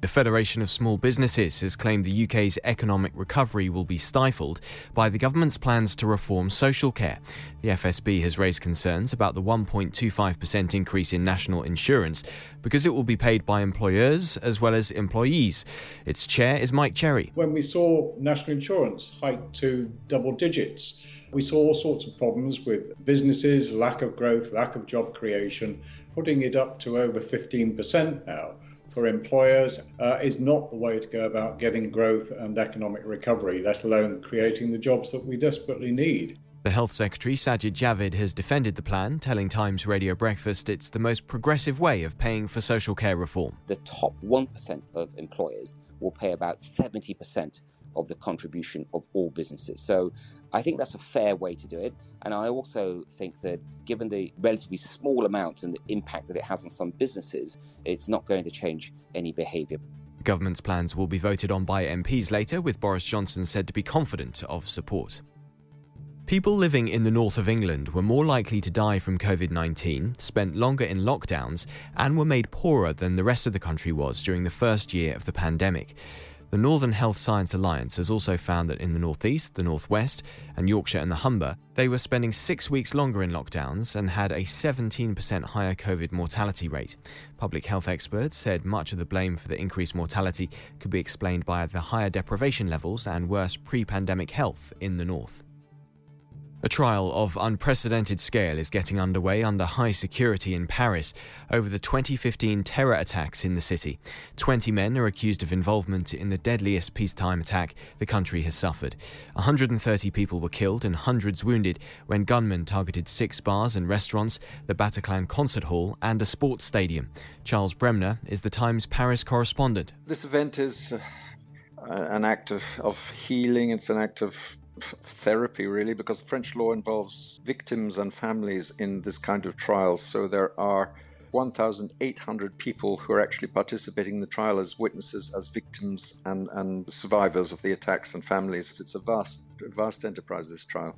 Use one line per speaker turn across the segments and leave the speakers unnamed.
The Federation of Small Businesses has claimed the UK's economic recovery will be stifled by the government's plans to reform social care. The FSB has raised concerns about the 1.25% increase in national insurance because it will be paid by employers as well as employees. Its chair is Mike Cherry.
When we saw national insurance hike to double digits, we saw all sorts of problems with businesses, lack of growth, lack of job creation, putting it up to over 15% now for employers uh, is not the way to go about getting growth and economic recovery, let alone creating the jobs that we desperately need.
The Health Secretary Sajid Javid has defended the plan, telling Times Radio Breakfast it's the most progressive way of paying for social care reform.
The top 1% of employers will pay about 70% of the contribution of all businesses. So I think that's a fair way to do it. And I also think that given the relatively small amount and the impact that it has on some businesses, it's not going to change any behaviour.
The government's plans will be voted on by MPs later, with Boris Johnson said to be confident of support. People living in the north of England were more likely to die from COVID 19, spent longer in lockdowns, and were made poorer than the rest of the country was during the first year of the pandemic. The Northern Health Science Alliance has also found that in the Northeast, the Northwest, and Yorkshire and the Humber, they were spending six weeks longer in lockdowns and had a 17% higher COVID mortality rate. Public health experts said much of the blame for the increased mortality could be explained by the higher deprivation levels and worse pre pandemic health in the North. A trial of unprecedented scale is getting underway under high security in Paris over the 2015 terror attacks in the city. 20 men are accused of involvement in the deadliest peacetime attack the country has suffered. 130 people were killed and hundreds wounded when gunmen targeted six bars and restaurants, the Bataclan concert hall, and a sports stadium. Charles Bremner is the Times Paris correspondent.
This event is uh, an act of, of healing, it's an act of therapy, really, because French law involves victims and families in this kind of trials. So there are 1,800 people who are actually participating in the trial as witnesses, as victims, and, and survivors of the attacks and families. It's a vast, vast enterprise, this trial.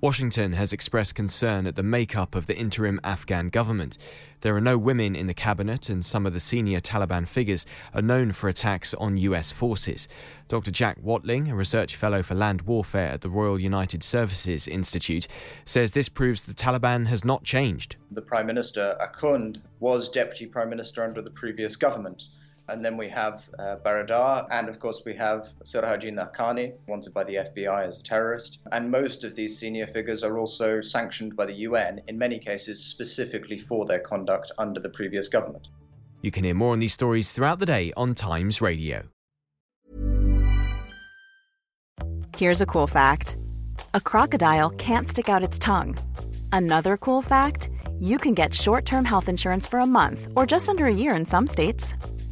Washington has expressed concern at the makeup of the interim Afghan government. There are no women in the cabinet, and some of the senior Taliban figures are known for attacks on US forces. Dr. Jack Watling, a research fellow for land warfare at the Royal United Services Institute, says this proves the Taliban has not changed.
The Prime Minister, Akhund, was Deputy Prime Minister under the previous government. And then we have uh, Baradar, and of course we have Sirhaji Haqqani, wanted by the FBI as a terrorist. And most of these senior figures are also sanctioned by the UN, in many cases specifically for their conduct under the previous government.
You can hear more on these stories throughout the day on Times Radio.
Here's a cool fact a crocodile can't stick out its tongue. Another cool fact you can get short term health insurance for a month or just under a year in some states.